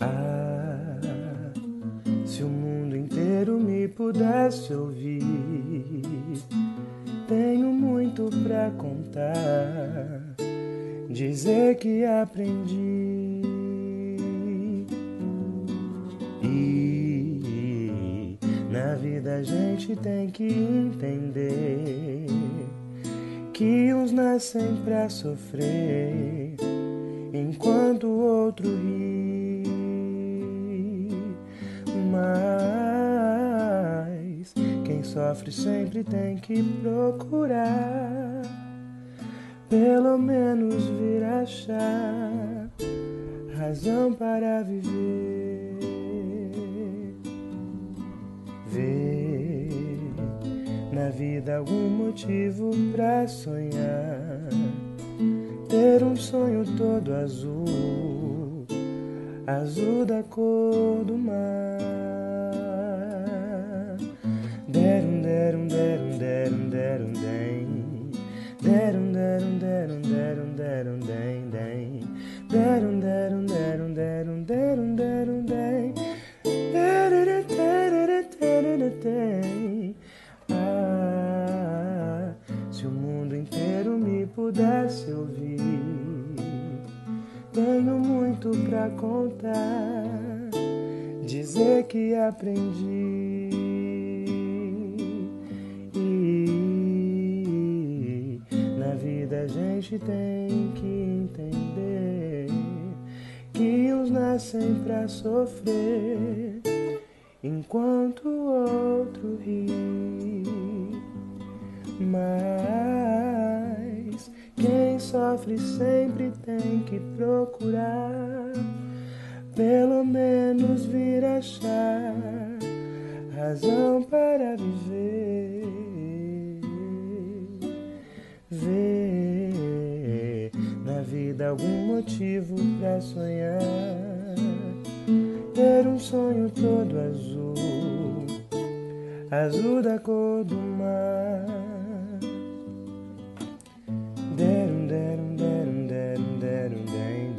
Ah, se o mundo inteiro me pudesse ouvir, tenho muito pra contar, dizer que aprendi. E na vida a gente tem que entender que uns nascem pra sofrer enquanto o outro ri. Mas quem sofre sempre tem que procurar, pelo menos vir achar razão para viver. Ver na vida algum motivo pra sonhar. Ter um sonho todo azul, azul da cor do mar. Dem. Derum, derum, derum, derum, derum, dem, dem. Derum, derum, derum, derum, derum, derum, dem. Tererê, tererê, tererê, tem. Ah, se o mundo inteiro me pudesse ouvir, tenho muito pra contar, dizer que aprendi. E na vida a gente tem que entender que uns nascem pra sofrer enquanto o outro ri. Mas sofre sempre tem que procurar, pelo menos vir achar razão para viver. Ver na vida algum motivo pra sonhar ter um sonho todo azul, azul da cor do mar. name.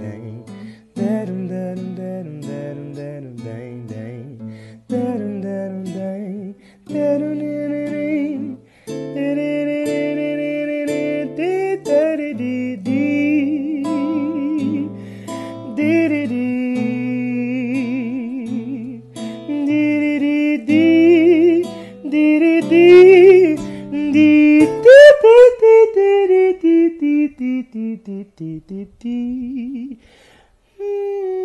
dee dee dee dee.